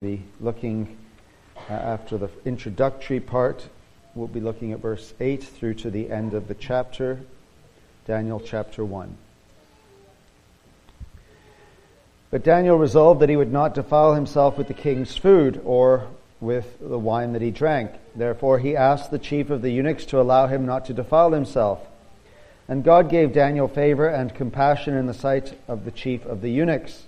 be looking uh, after the introductory part. We'll be looking at verse 8 through to the end of the chapter, Daniel chapter 1. But Daniel resolved that he would not defile himself with the king's food or with the wine that he drank. Therefore he asked the chief of the eunuchs to allow him not to defile himself. And God gave Daniel favor and compassion in the sight of the chief of the eunuchs.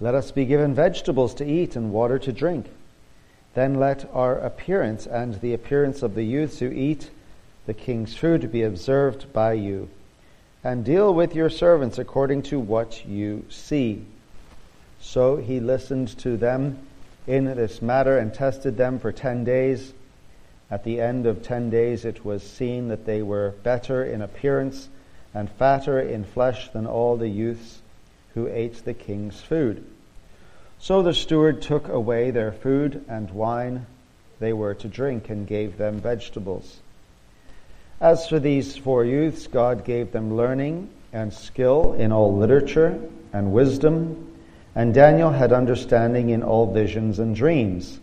let us be given vegetables to eat and water to drink. Then let our appearance and the appearance of the youths who eat the king's food be observed by you. And deal with your servants according to what you see. So he listened to them in this matter and tested them for ten days. At the end of ten days, it was seen that they were better in appearance and fatter in flesh than all the youths who ate the king's food. So the steward took away their food and wine they were to drink and gave them vegetables. As for these four youths, God gave them learning and skill in all literature and wisdom, and Daniel had understanding in all visions and dreams.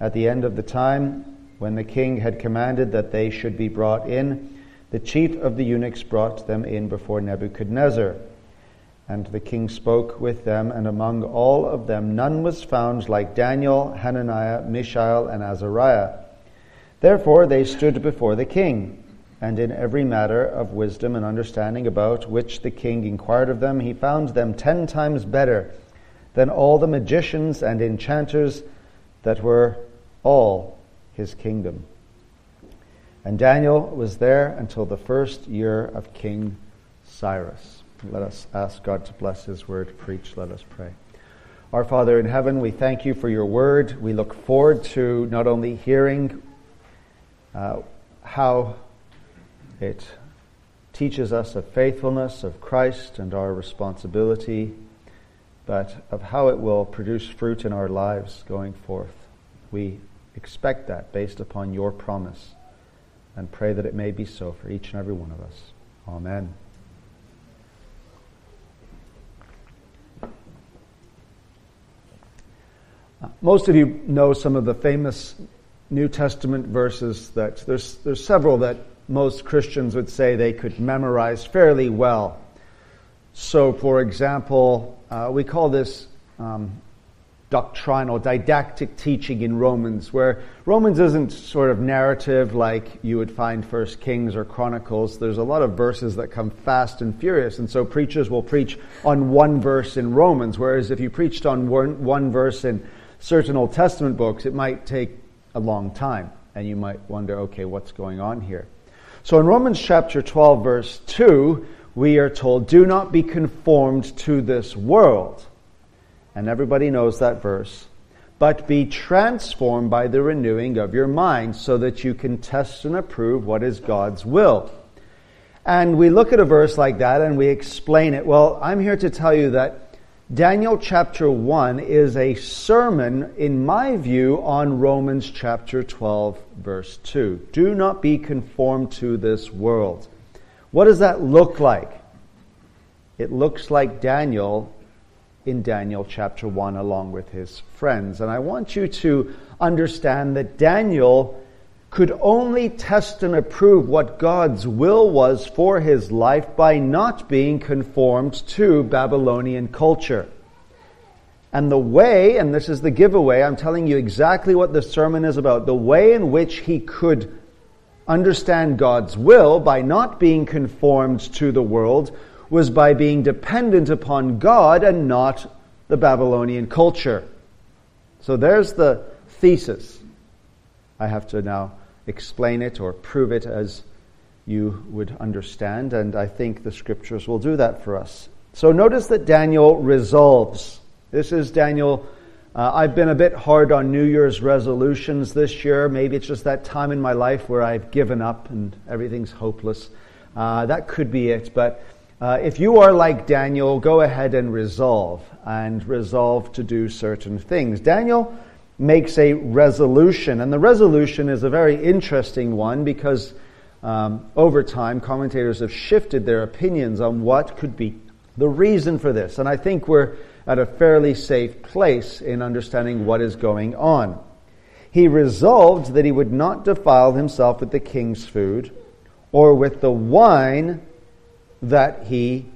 At the end of the time, when the king had commanded that they should be brought in, the chief of the eunuchs brought them in before Nebuchadnezzar. And the king spoke with them, and among all of them none was found like Daniel, Hananiah, Mishael, and Azariah. Therefore they stood before the king, and in every matter of wisdom and understanding about which the king inquired of them, he found them ten times better than all the magicians and enchanters that were all his kingdom. And Daniel was there until the first year of King Cyrus. Let us ask God to bless His word preach. Let us pray. Our Father in heaven, we thank you for your word. We look forward to not only hearing uh, how it teaches us of faithfulness of Christ and our responsibility, but of how it will produce fruit in our lives going forth. We expect that based upon your promise and pray that it may be so for each and every one of us. Amen. Most of you know some of the famous New Testament verses that there's, there's several that most Christians would say they could memorize fairly well. So, for example, uh, we call this um, doctrinal, didactic teaching in Romans, where Romans isn't sort of narrative like you would find First Kings or Chronicles. There's a lot of verses that come fast and furious, and so preachers will preach on one verse in Romans, whereas if you preached on one, one verse in certain Old Testament books, it might take a long time, and you might wonder, okay, what's going on here? So in Romans chapter 12, verse 2, we are told, Do not be conformed to this world. And everybody knows that verse. But be transformed by the renewing of your mind so that you can test and approve what is God's will. And we look at a verse like that and we explain it. Well, I'm here to tell you that Daniel chapter 1 is a sermon, in my view, on Romans chapter 12, verse 2. Do not be conformed to this world. What does that look like? It looks like Daniel in Daniel chapter 1 along with his friends. And I want you to understand that Daniel could only test and approve what God's will was for his life by not being conformed to Babylonian culture. And the way, and this is the giveaway, I'm telling you exactly what this sermon is about, the way in which he could understand God's will by not being conformed to the world was by being dependent upon God and not the Babylonian culture. So there's the thesis. I have to now explain it or prove it as you would understand, and I think the scriptures will do that for us. So notice that Daniel resolves. This is Daniel Uh, I've been a bit hard on New Year's resolutions this year. Maybe it's just that time in my life where I've given up and everything's hopeless. Uh, that could be it. But uh, if you are like Daniel, go ahead and resolve and resolve to do certain things. Daniel makes a resolution, and the resolution is a very interesting one because um, over time commentators have shifted their opinions on what could be the reason for this. And I think we're at a fairly safe place in understanding what is going on. He resolved that he would not defile himself with the king's food or with the wine that he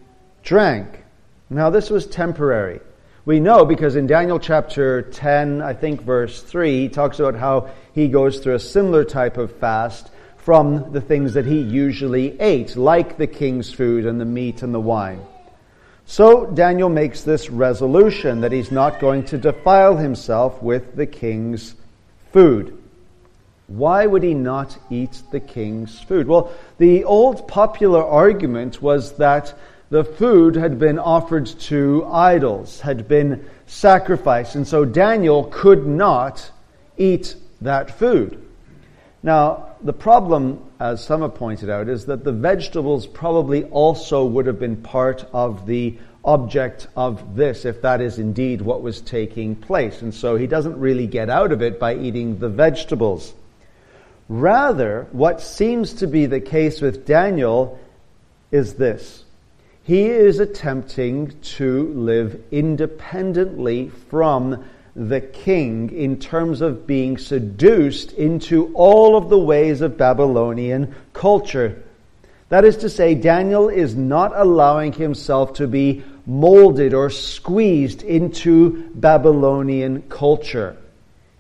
drank. Now, this was temporary. We know because in Daniel chapter 10, I think verse 3, he talks about how he goes through a similar type of fast from the things that he usually ate, like the king's food and the meat and the wine. So Daniel makes this resolution that he's not going to defile himself with the king's food. Why would he not eat the king's food? Well, the old popular argument was that the food had been offered to idols, had been sacrificed, and so Daniel could not eat that food. Now, the problem, as some have pointed out, is that the vegetables probably also would have been part of the object of this, if that is indeed what was taking place. And so he doesn't really get out of it by eating the vegetables. Rather, what seems to be the case with Daniel is this. He is attempting to live independently from the king in terms of being seduced into all of the ways of Babylonian culture. That is to say, Daniel is not allowing himself to be molded or squeezed into Babylonian culture.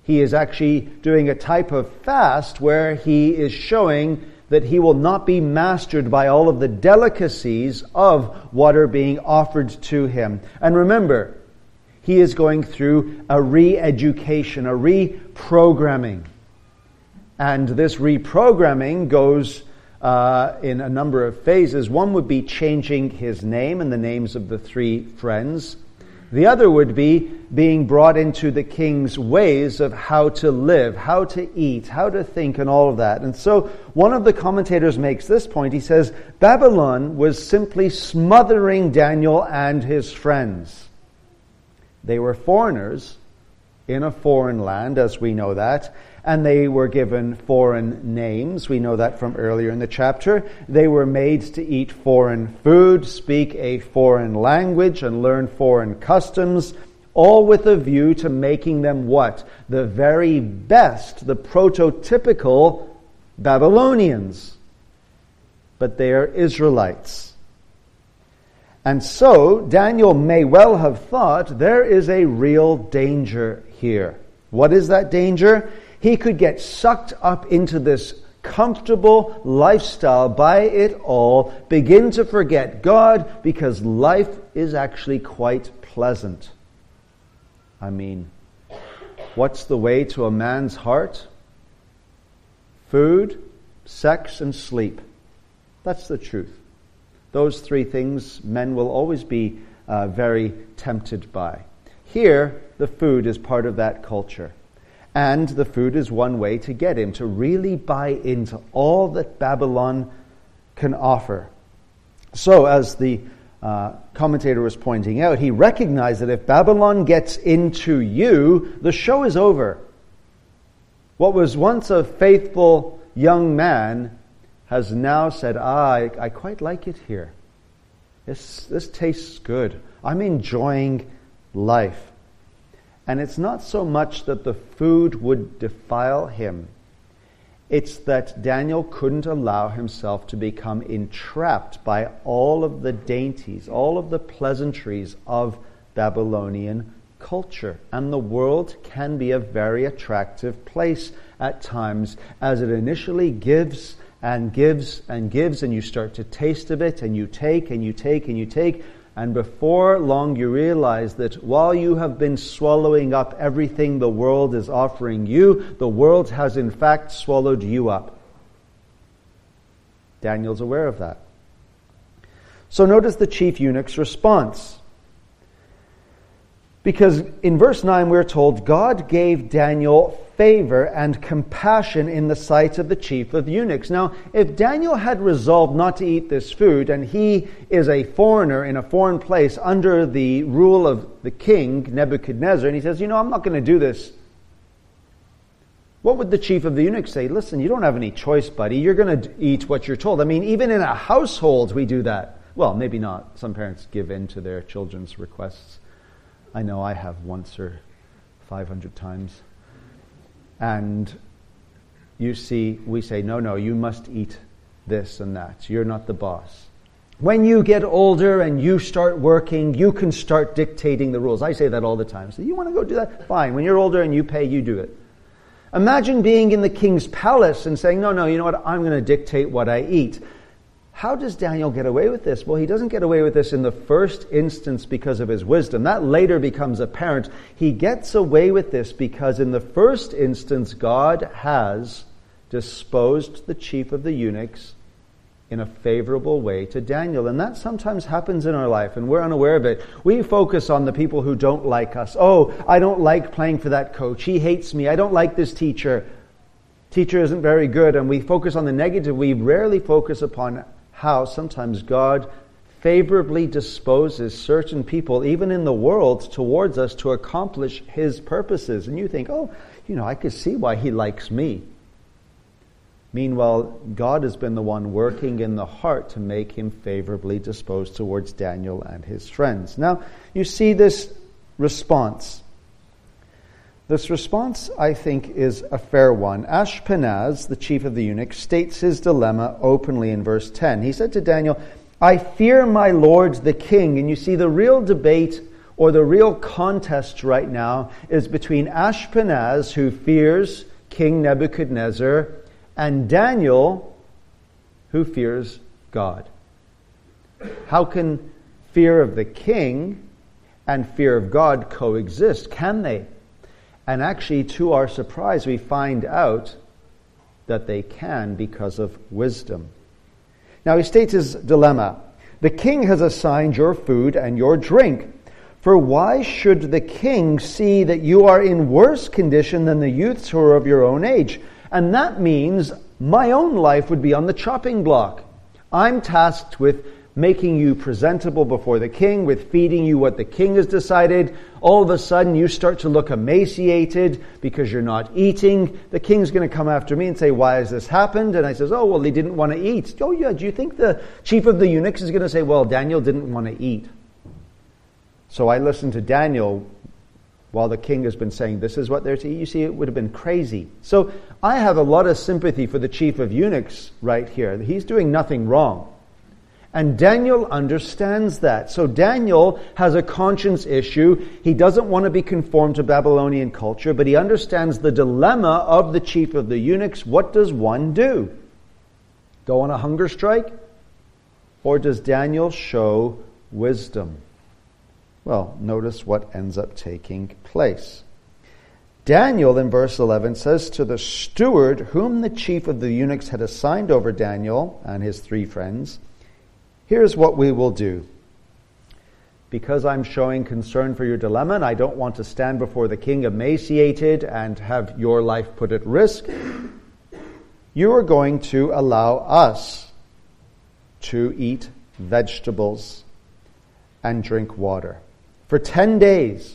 He is actually doing a type of fast where he is showing that he will not be mastered by all of the delicacies of what are being offered to him. And remember, he is going through a re education, a reprogramming. And this reprogramming goes uh, in a number of phases. One would be changing his name and the names of the three friends. The other would be being brought into the king's ways of how to live, how to eat, how to think, and all of that. And so one of the commentators makes this point. He says, Babylon was simply smothering Daniel and his friends. They were foreigners in a foreign land, as we know that, and they were given foreign names. We know that from earlier in the chapter. They were made to eat foreign food, speak a foreign language, and learn foreign customs, all with a view to making them what? The very best, the prototypical Babylonians. But they are Israelites. And so, Daniel may well have thought there is a real danger here. What is that danger? He could get sucked up into this comfortable lifestyle by it all, begin to forget God because life is actually quite pleasant. I mean, what's the way to a man's heart? Food, sex, and sleep. That's the truth. Those three things men will always be uh, very tempted by. Here, the food is part of that culture. And the food is one way to get him to really buy into all that Babylon can offer. So, as the uh, commentator was pointing out, he recognized that if Babylon gets into you, the show is over. What was once a faithful young man has now said, ah, I, I quite like it here. This, this tastes good. I'm enjoying life. And it's not so much that the food would defile him, it's that Daniel couldn't allow himself to become entrapped by all of the dainties, all of the pleasantries of Babylonian culture. And the world can be a very attractive place at times as it initially gives and gives and gives, and you start to taste of it, and you take and you take and you take. And before long, you realize that while you have been swallowing up everything the world is offering you, the world has in fact swallowed you up. Daniel's aware of that. So notice the chief eunuch's response. Because in verse 9 we're told God gave Daniel favor and compassion in the sight of the chief of eunuchs. Now, if Daniel had resolved not to eat this food, and he is a foreigner in a foreign place under the rule of the king, Nebuchadnezzar, and he says, You know, I'm not going to do this. What would the chief of the eunuchs say? Listen, you don't have any choice, buddy. You're going to eat what you're told. I mean, even in a household, we do that. Well, maybe not. Some parents give in to their children's requests. I know I have once or 500 times. And you see, we say, no, no, you must eat this and that. You're not the boss. When you get older and you start working, you can start dictating the rules. I say that all the time. So you want to go do that? Fine. When you're older and you pay, you do it. Imagine being in the king's palace and saying, no, no, you know what? I'm going to dictate what I eat. How does Daniel get away with this? Well, he doesn't get away with this in the first instance because of his wisdom. That later becomes apparent. He gets away with this because in the first instance, God has disposed the chief of the eunuchs in a favorable way to Daniel. And that sometimes happens in our life, and we're unaware of it. We focus on the people who don't like us. Oh, I don't like playing for that coach. He hates me. I don't like this teacher. Teacher isn't very good. And we focus on the negative. We rarely focus upon how sometimes God favorably disposes certain people, even in the world, towards us to accomplish His purposes. And you think, oh, you know, I could see why He likes me. Meanwhile, God has been the one working in the heart to make him favorably disposed towards Daniel and his friends. Now, you see this response. This response, I think, is a fair one. Ashpenaz, the chief of the eunuchs, states his dilemma openly in verse 10. He said to Daniel, I fear my lord the king. And you see, the real debate or the real contest right now is between Ashpenaz, who fears King Nebuchadnezzar, and Daniel, who fears God. How can fear of the king and fear of God coexist? Can they? And actually, to our surprise, we find out that they can because of wisdom. Now, he states his dilemma The king has assigned your food and your drink. For why should the king see that you are in worse condition than the youths who are of your own age? And that means my own life would be on the chopping block. I'm tasked with making you presentable before the king, with feeding you what the king has decided. All of a sudden, you start to look emaciated because you're not eating. The king's going to come after me and say, Why has this happened? And I says, Oh, well, he didn't want to eat. Oh, yeah, do you think the chief of the eunuchs is going to say, Well, Daniel didn't want to eat? So I listened to Daniel while the king has been saying, This is what they're to eat. You see, it would have been crazy. So I have a lot of sympathy for the chief of eunuchs right here. He's doing nothing wrong. And Daniel understands that. So Daniel has a conscience issue. He doesn't want to be conformed to Babylonian culture, but he understands the dilemma of the chief of the eunuchs. What does one do? Go on a hunger strike? Or does Daniel show wisdom? Well, notice what ends up taking place. Daniel, in verse 11, says to the steward whom the chief of the eunuchs had assigned over Daniel and his three friends, Here's what we will do. Because I'm showing concern for your dilemma and I don't want to stand before the king emaciated and have your life put at risk, you are going to allow us to eat vegetables and drink water for 10 days.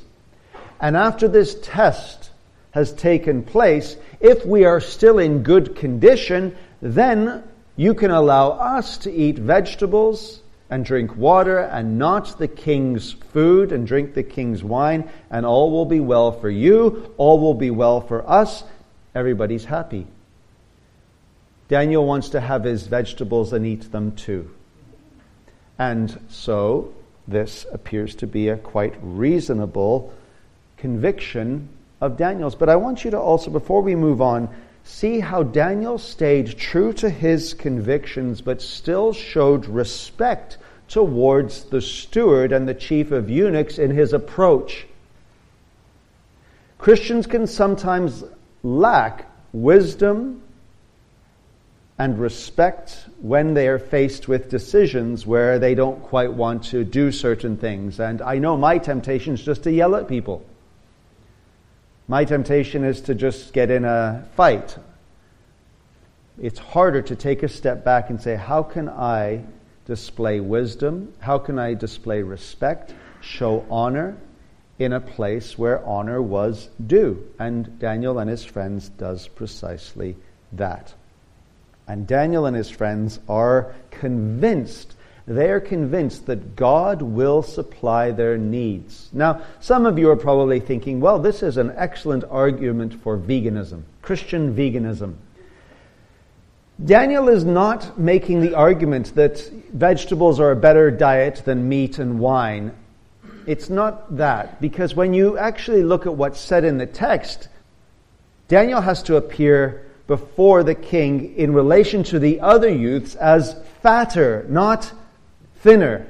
And after this test has taken place, if we are still in good condition, then you can allow us to eat vegetables and drink water and not the king's food and drink the king's wine, and all will be well for you, all will be well for us. Everybody's happy. Daniel wants to have his vegetables and eat them too. And so, this appears to be a quite reasonable conviction of Daniel's. But I want you to also, before we move on, see how Daniel stayed true to his convictions, but still showed respect towards the steward and the chief of eunuchs in his approach. Christians can sometimes lack wisdom and respect when they are faced with decisions where they don't quite want to do certain things. And I know my temptation is just to yell at people. My temptation is to just get in a fight. It's harder to take a step back and say, How can I display wisdom? How can I display respect, show honor in a place where honor was due? And Daniel and his friends does precisely that. And Daniel and his friends are convinced, they are convinced that God will supply their needs. Now, some of you are probably thinking, well, this is an excellent argument for veganism, Christian veganism. Daniel is not making the argument that vegetables are a better diet than meat and wine. It's not that, because when you actually look at what's said in the text, Daniel has to appear before the king in relation to the other youths as fatter, not thinner.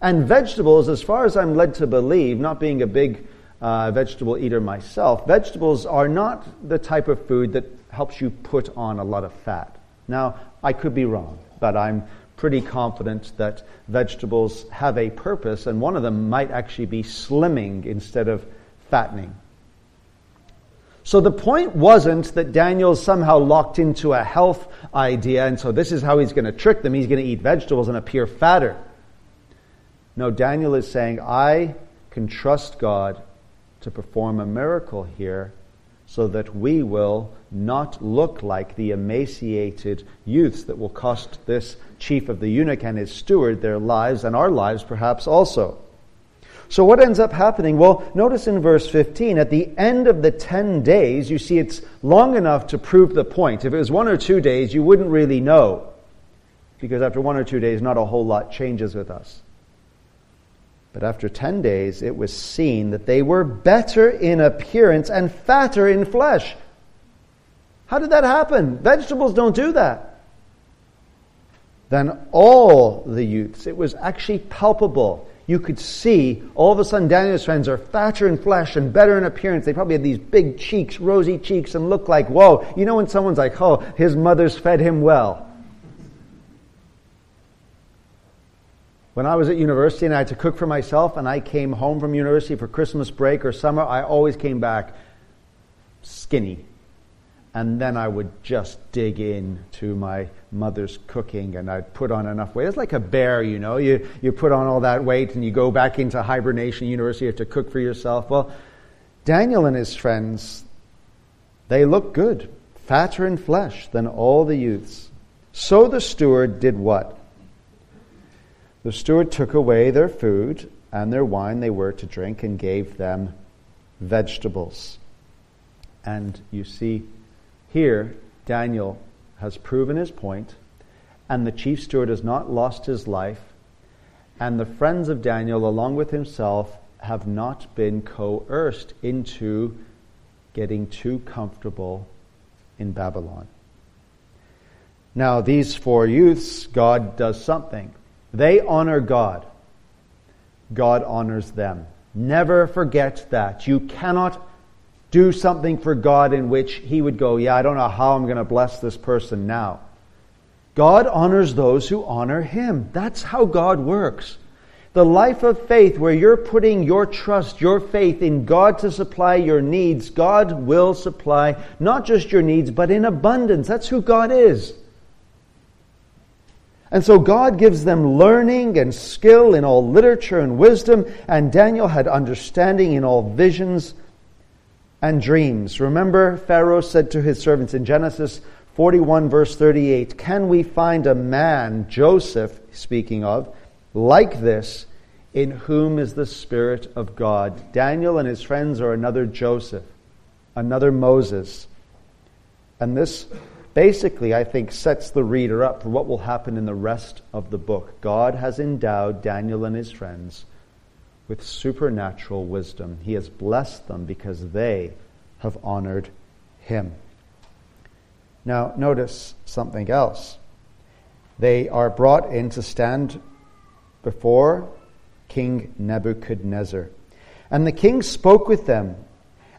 And vegetables, as far as I'm led to believe, not being a big uh, vegetable eater myself, vegetables are not the type of food that helps you put on a lot of fat. Now, I could be wrong, but I'm pretty confident that vegetables have a purpose, and one of them might actually be slimming instead of fattening. So the point wasn't that Daniel's somehow locked into a health idea, and so this is how he's going to trick them. He's going to eat vegetables and appear fatter. No, Daniel is saying, I can trust God to perform a miracle here so that we will not look like the emaciated youths that will cost this chief of the eunuch and his steward their lives and our lives perhaps also. So what ends up happening? Well, notice in verse 15, at the end of the 10 days, you see it's long enough to prove the point. If it was one or two days, you wouldn't really know. Because after one or two days, not a whole lot changes with us. But after 10 days, it was seen that they were better in appearance and fatter in flesh. How did that happen? Vegetables don't do that. Then all the youths, it was actually palpable you could see all of a sudden Daniel's friends are fatter in flesh and better in appearance. They probably had these big cheeks, rosy cheeks, and look like, whoa. You know when someone's like, oh, his mother's fed him well. When I was at university and I had to cook for myself and I came home from university for Christmas break or summer, I always came back skinny and then I would just dig in to my mother's cooking and I'd put on enough weight. It's like a bear, you know. You, you put on all that weight and you go back into hibernation university, you have to cook for yourself. Well, Daniel and his friends, they look good, fatter in flesh than all the youths. So the steward did what? The steward took away their food and their wine they were to drink and gave them vegetables. And you see, here, Daniel has proven his point, and the chief steward has not lost his life, and the friends of Daniel, along with himself, have not been coerced into getting too comfortable in Babylon. Now, these four youths, God does something. They honor God. God honors them. Never forget that. You cannot do something for God in which He would go, Yeah, I don't know how I'm going to bless this person now. God honors those who honor Him. That's how God works. The life of faith, where you're putting your trust, your faith in God to supply your needs, God will supply not just your needs, but in abundance. That's who God is. And so God gives them learning and skill in all literature and wisdom, and Daniel had understanding in all visions and dreams. Remember, Pharaoh said to his servants in Genesis 41, verse 38, Can we find a man, Joseph, speaking of, like this, in whom is the Spirit of God? Daniel and his friends are another Joseph, another Moses. And this basically, I think, sets the reader up for what will happen in the rest of the book. God has endowed Daniel and his friends with supernatural wisdom. He has blessed them because they have honored him. Now, notice something else. They are brought in to stand before King Nebuchadnezzar. And the king spoke with them,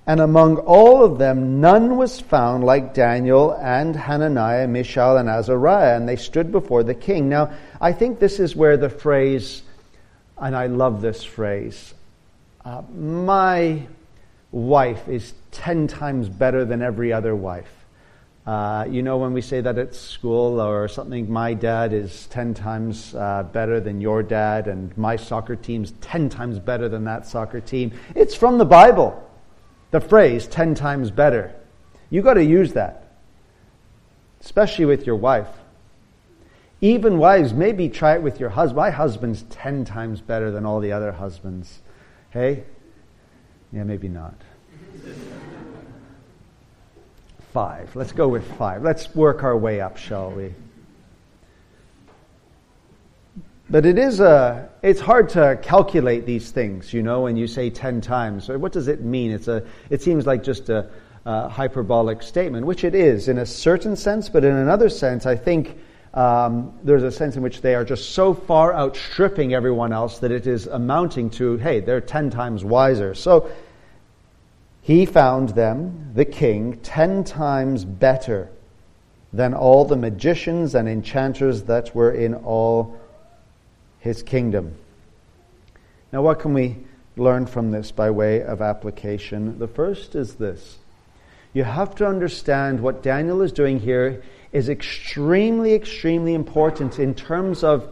And among all of them, none was found like Daniel and Hananiah, Mishael, and Azariah, and they stood before the king. Now, I think this is where the phrase, and I love this phrase, uh, my wife is ten times better than every other wife. Uh, you know, when we say that at school or something, my dad is 10 times uh, better than your dad, and my soccer team's 10 times better than that soccer team. It's from the Bible. The phrase 10 times better. You've got to use that, especially with your wife. Even wives, maybe try it with your husband. My husband's 10 times better than all the other husbands. Hey? Yeah, maybe not five. Let's go with five. Let's work our way up, shall we? But it is a, it's hard to calculate these things, you know, when you say 10 times. What does it mean? It's a, it seems like just a, a hyperbolic statement, which it is in a certain sense, but in another sense, I think um, there's a sense in which they are just so far outstripping everyone else that it is amounting to, hey, they're 10 times wiser. So he found them, the king, ten times better than all the magicians and enchanters that were in all his kingdom. Now, what can we learn from this by way of application? The first is this you have to understand what Daniel is doing here is extremely, extremely important in terms of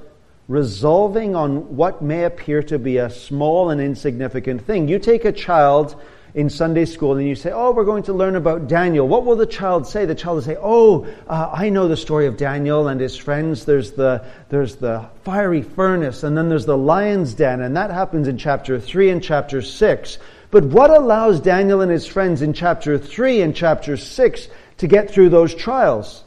resolving on what may appear to be a small and insignificant thing. You take a child in Sunday school and you say, Oh, we're going to learn about Daniel, what will the child say? The child will say, Oh, uh, I know the story of Daniel and his friends. There's the, there's the fiery furnace and then there's the lion's den, and that happens in chapter 3 and chapter 6. But what allows Daniel and his friends in chapter 3 and chapter 6 to get through those trials?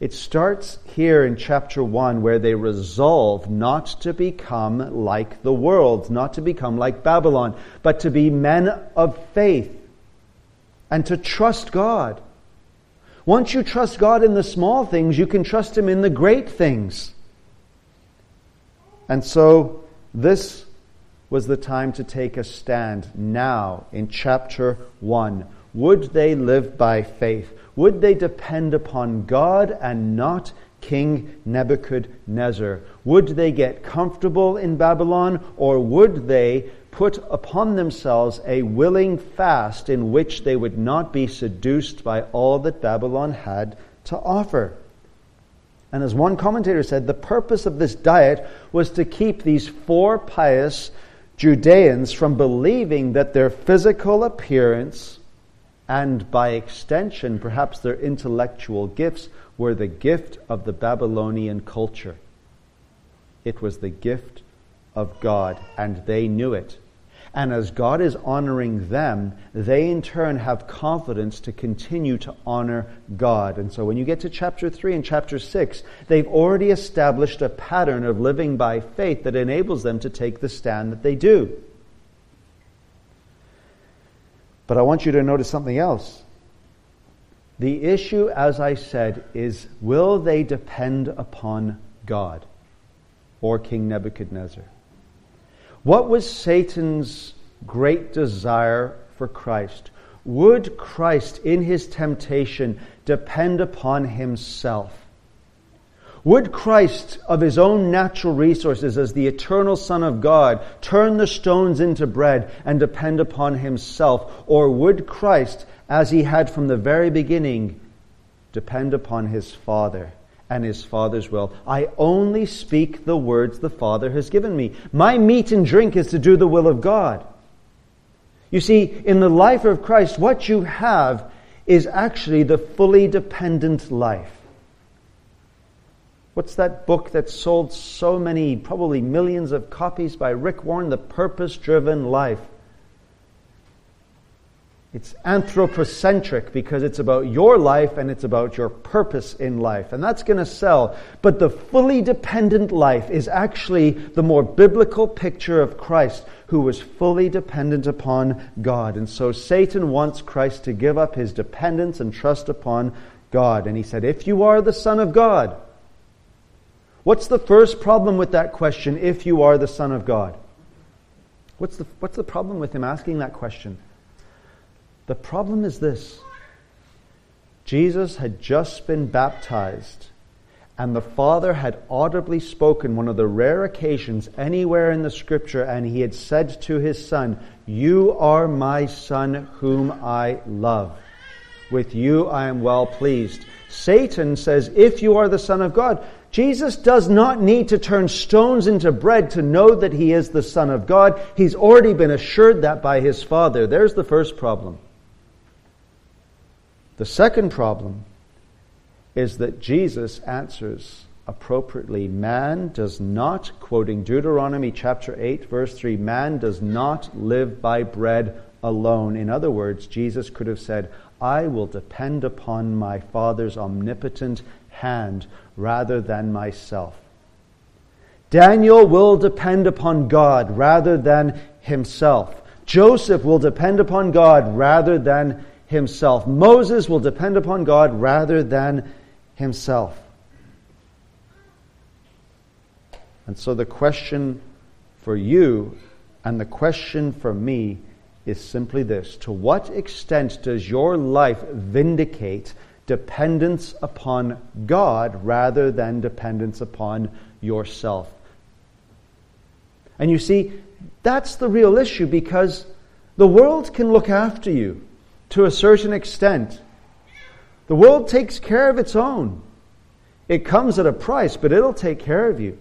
It starts here in chapter 1 where they resolve not to become like the world, not to become like Babylon, but to be men of faith and to trust God. Once you trust God in the small things, you can trust Him in the great things. And so, this was the time to take a stand now in chapter 1. Would they live by faith? Would they depend upon God and not King Nebuchadnezzar? Would they get comfortable in Babylon or would they put upon themselves a willing fast in which they would not be seduced by all that Babylon had to offer? And as one commentator said, the purpose of this diet was to keep these four pious Judeans from believing that their physical appearance and by extension, perhaps their intellectual gifts, were the gift of the Babylonian culture. It was the gift of God, and they knew it. And as God is honoring them, they in turn have confidence to continue to honor God. And so when you get to chapter 3 and chapter 6, they've already established a pattern of living by faith that enables them to take the stand that they do. But I want you to notice something else. The issue, as I said, is will they depend upon God or King Nebuchadnezzar? What was Satan's great desire for Christ? Would Christ, in his temptation, depend upon himself? Would Christ, of his own natural resources as the eternal Son of God, turn the stones into bread and depend upon himself? Or would Christ, as he had from the very beginning, depend upon his Father and his Father's will? I only speak the words the Father has given me. My meat and drink is to do the will of God. You see, in the life of Christ, what you have is actually the fully dependent life. What's that book that sold so many, probably millions of copies by Rick Warren, The Purpose Driven Life? It's anthropocentric because it's about your life and it's about your purpose in life. And that's going to sell. But the fully dependent life is actually the more biblical picture of Christ who was fully dependent upon God. And so Satan wants Christ to give up his dependence and trust upon God. And he said, If you are the Son of God, What's the first problem with that question, if you are the Son of God? What's the, what's the problem with him asking that question? The problem is this Jesus had just been baptized, and the Father had audibly spoken one of the rare occasions anywhere in the Scripture, and he had said to his Son, You are my Son whom I love. With you I am well pleased. Satan says, If you are the Son of God, Jesus does not need to turn stones into bread to know that he is the Son of God. He's already been assured that by his Father. There's the first problem. The second problem is that Jesus answers appropriately. Man does not, quoting Deuteronomy chapter 8, verse 3, man does not live by bread alone. In other words, Jesus could have said, I will depend upon my Father's omnipotent hand rather than myself. Daniel will depend upon God rather than himself. Joseph will depend upon God rather than himself. Moses will depend upon God rather than himself. And so the question for you and the question for me is simply this To what extent does your life vindicate dependence upon God rather than dependence upon yourself? And you see, that's the real issue because the world can look after you to a certain extent. The world takes care of its own. It comes at a price, but it'll take care of you.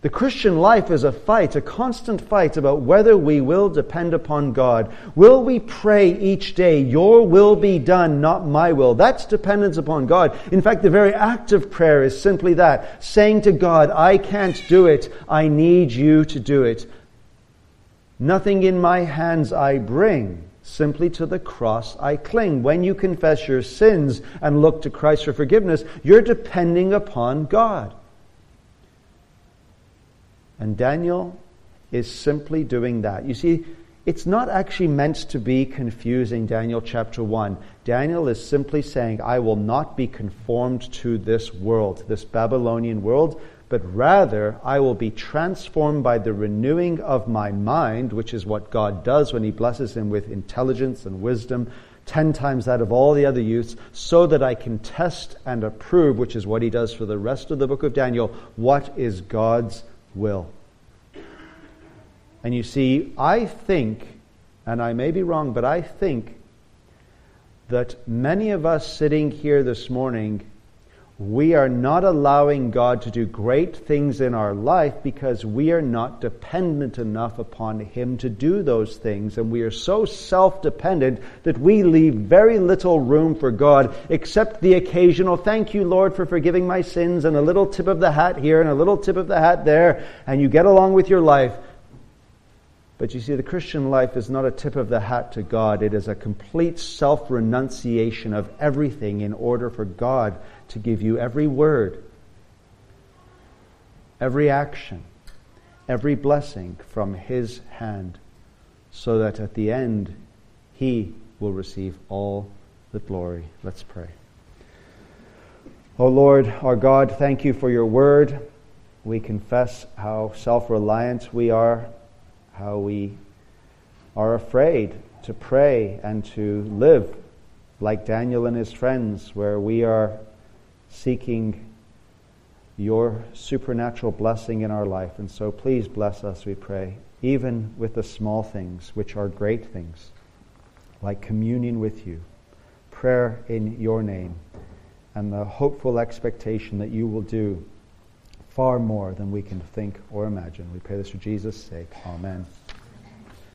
The Christian life is a fight, a constant fight about whether we will depend upon God. Will we pray each day, Your will be done, not my will? That's dependence upon God. In fact, the very act of prayer is simply that saying to God, I can't do it, I need you to do it. Nothing in my hands I bring. Simply to the cross I cling. When you confess your sins and look to Christ for forgiveness, you're depending upon God. And Daniel is simply doing that. You see, it's not actually meant to be confusing, Daniel chapter 1. Daniel is simply saying, I will not be conformed to this world, this Babylonian world, but rather I will be transformed by the renewing of my mind, which is what God does when He blesses him with intelligence and wisdom, ten times that of all the other youths, so that I can test and approve, which is what He does for the rest of the book of Daniel, what is God's will. And you see, I think, and I may be wrong, but I think that many of us sitting here this morning, we are not allowing God to do great things in our life because we are not dependent enough upon Him to do those things. And we are so self dependent that we leave very little room for God except the occasional, thank you, Lord, for forgiving my sins, and a little tip of the hat here and a little tip of the hat there, and you get along with your life. But you see, the Christian life is not a tip of the hat to God. It is a complete self renunciation of everything in order for God to give you every word, every action, every blessing from His hand, so that at the end He will receive all the glory. Let's pray. O oh Lord, our God, thank you for your word. We confess how self reliant we are how we are afraid to pray and to live like Daniel and his friends, where we are seeking your supernatural blessing in our life. And so please bless us, we pray, even with the small things, which are great things, like communion with you, prayer in your name, and the hopeful expectation that you will do far more than we can think or imagine. We pray this for Jesus' sake. Amen.